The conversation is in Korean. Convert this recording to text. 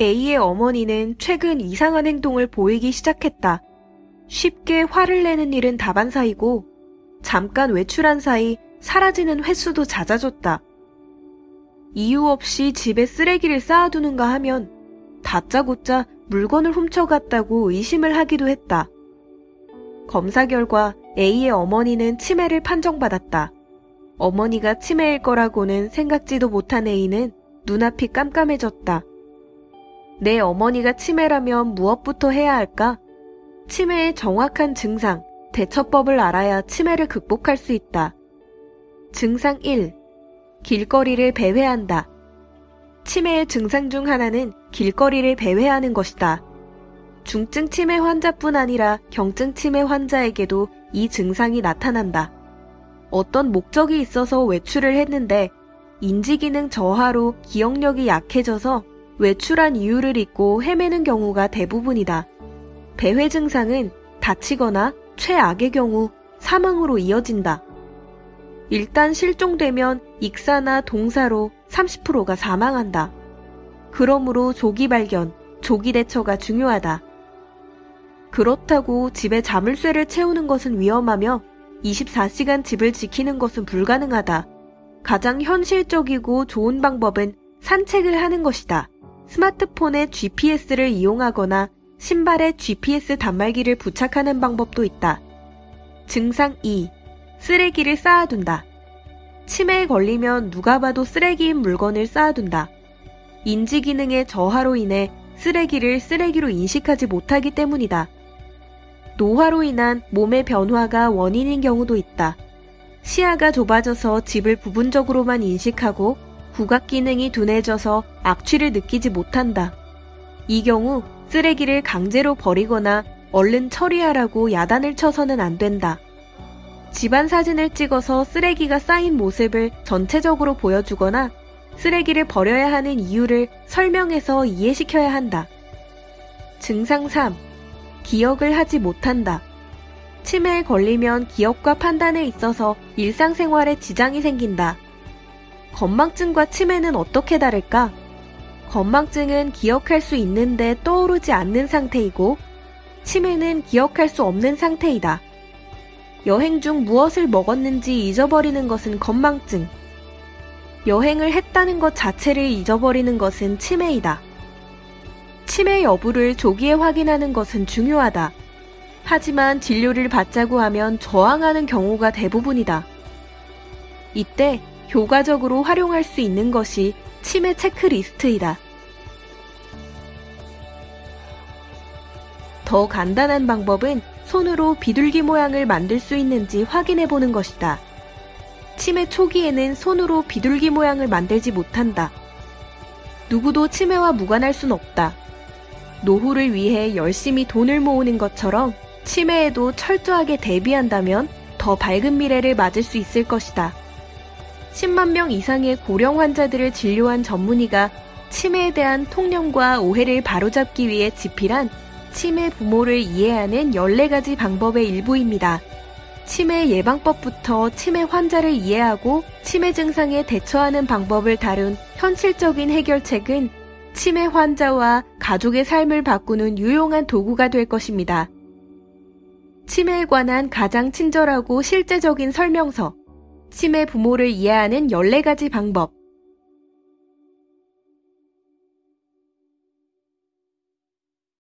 A의 어머니는 최근 이상한 행동을 보이기 시작했다. 쉽게 화를 내는 일은 다반사이고 잠깐 외출한 사이 사라지는 횟수도 잦아졌다. 이유 없이 집에 쓰레기를 쌓아두는가 하면 다짜고짜 물건을 훔쳐갔다고 의심을 하기도 했다. 검사 결과 A의 어머니는 치매를 판정받았다. 어머니가 치매일 거라고는 생각지도 못한 A는 눈앞이 깜깜해졌다. 내 어머니가 치매라면 무엇부터 해야 할까? 치매의 정확한 증상, 대처법을 알아야 치매를 극복할 수 있다. 증상 1. 길거리를 배회한다. 치매의 증상 중 하나는 길거리를 배회하는 것이다. 중증 치매 환자뿐 아니라 경증 치매 환자에게도 이 증상이 나타난다. 어떤 목적이 있어서 외출을 했는데 인지기능 저하로 기억력이 약해져서 외출한 이유를 잊고 헤매는 경우가 대부분이다. 배회 증상은 다치거나 최악의 경우 사망으로 이어진다. 일단 실종되면 익사나 동사로 30%가 사망한다. 그러므로 조기 발견, 조기 대처가 중요하다. 그렇다고 집에 자물쇠를 채우는 것은 위험하며 24시간 집을 지키는 것은 불가능하다. 가장 현실적이고 좋은 방법은 산책을 하는 것이다. 스마트폰에 GPS를 이용하거나 신발에 GPS 단말기를 부착하는 방법도 있다. 증상 2. 쓰레기를 쌓아둔다. 치매에 걸리면 누가 봐도 쓰레기인 물건을 쌓아둔다. 인지 기능의 저하로 인해 쓰레기를 쓰레기로 인식하지 못하기 때문이다. 노화로 인한 몸의 변화가 원인인 경우도 있다. 시야가 좁아져서 집을 부분적으로만 인식하고 후각 기능이 둔해져서 악취를 느끼지 못한다. 이 경우 쓰레기를 강제로 버리거나 얼른 처리하라고 야단을 쳐서는 안 된다. 집안 사진을 찍어서 쓰레기가 쌓인 모습을 전체적으로 보여주거나 쓰레기를 버려야 하는 이유를 설명해서 이해시켜야 한다. 증상 3. 기억을 하지 못한다. 치매에 걸리면 기억과 판단에 있어서 일상생활에 지장이 생긴다. 건망증과 치매는 어떻게 다를까? 건망증은 기억할 수 있는데 떠오르지 않는 상태이고, 치매는 기억할 수 없는 상태이다. 여행 중 무엇을 먹었는지 잊어버리는 것은 건망증. 여행을 했다는 것 자체를 잊어버리는 것은 치매이다. 치매 여부를 조기에 확인하는 것은 중요하다. 하지만 진료를 받자고 하면 저항하는 경우가 대부분이다. 이때 효과적으로 활용할 수 있는 것이 치매 체크리스트이다. 더 간단한 방법은 손으로 비둘기 모양을 만들 수 있는지 확인해 보는 것이다. 치매 초기에는 손으로 비둘기 모양을 만들지 못한다. 누구도 치매와 무관할 순 없다. 노후를 위해 열심히 돈을 모으는 것처럼 치매에도 철저하게 대비한다면 더 밝은 미래를 맞을 수 있을 것이다. 10만 명 이상의 고령 환자들을 진료한 전문의가 치매에 대한 통념과 오해를 바로잡기 위해 집필한 치매 부모를 이해하는 14가지 방법의 일부입니다. 치매 예방법부터 치매 환자를 이해하고 치매 증상에 대처하는 방법을 다룬 현실적인 해결책은 치매 환자와 가족의 삶을 바꾸는 유용한 도구가 될 것입니다. 치매에 관한 가장 친절하고 실제적인 설명서, 치매 부모를 이해하는 14가지 방법,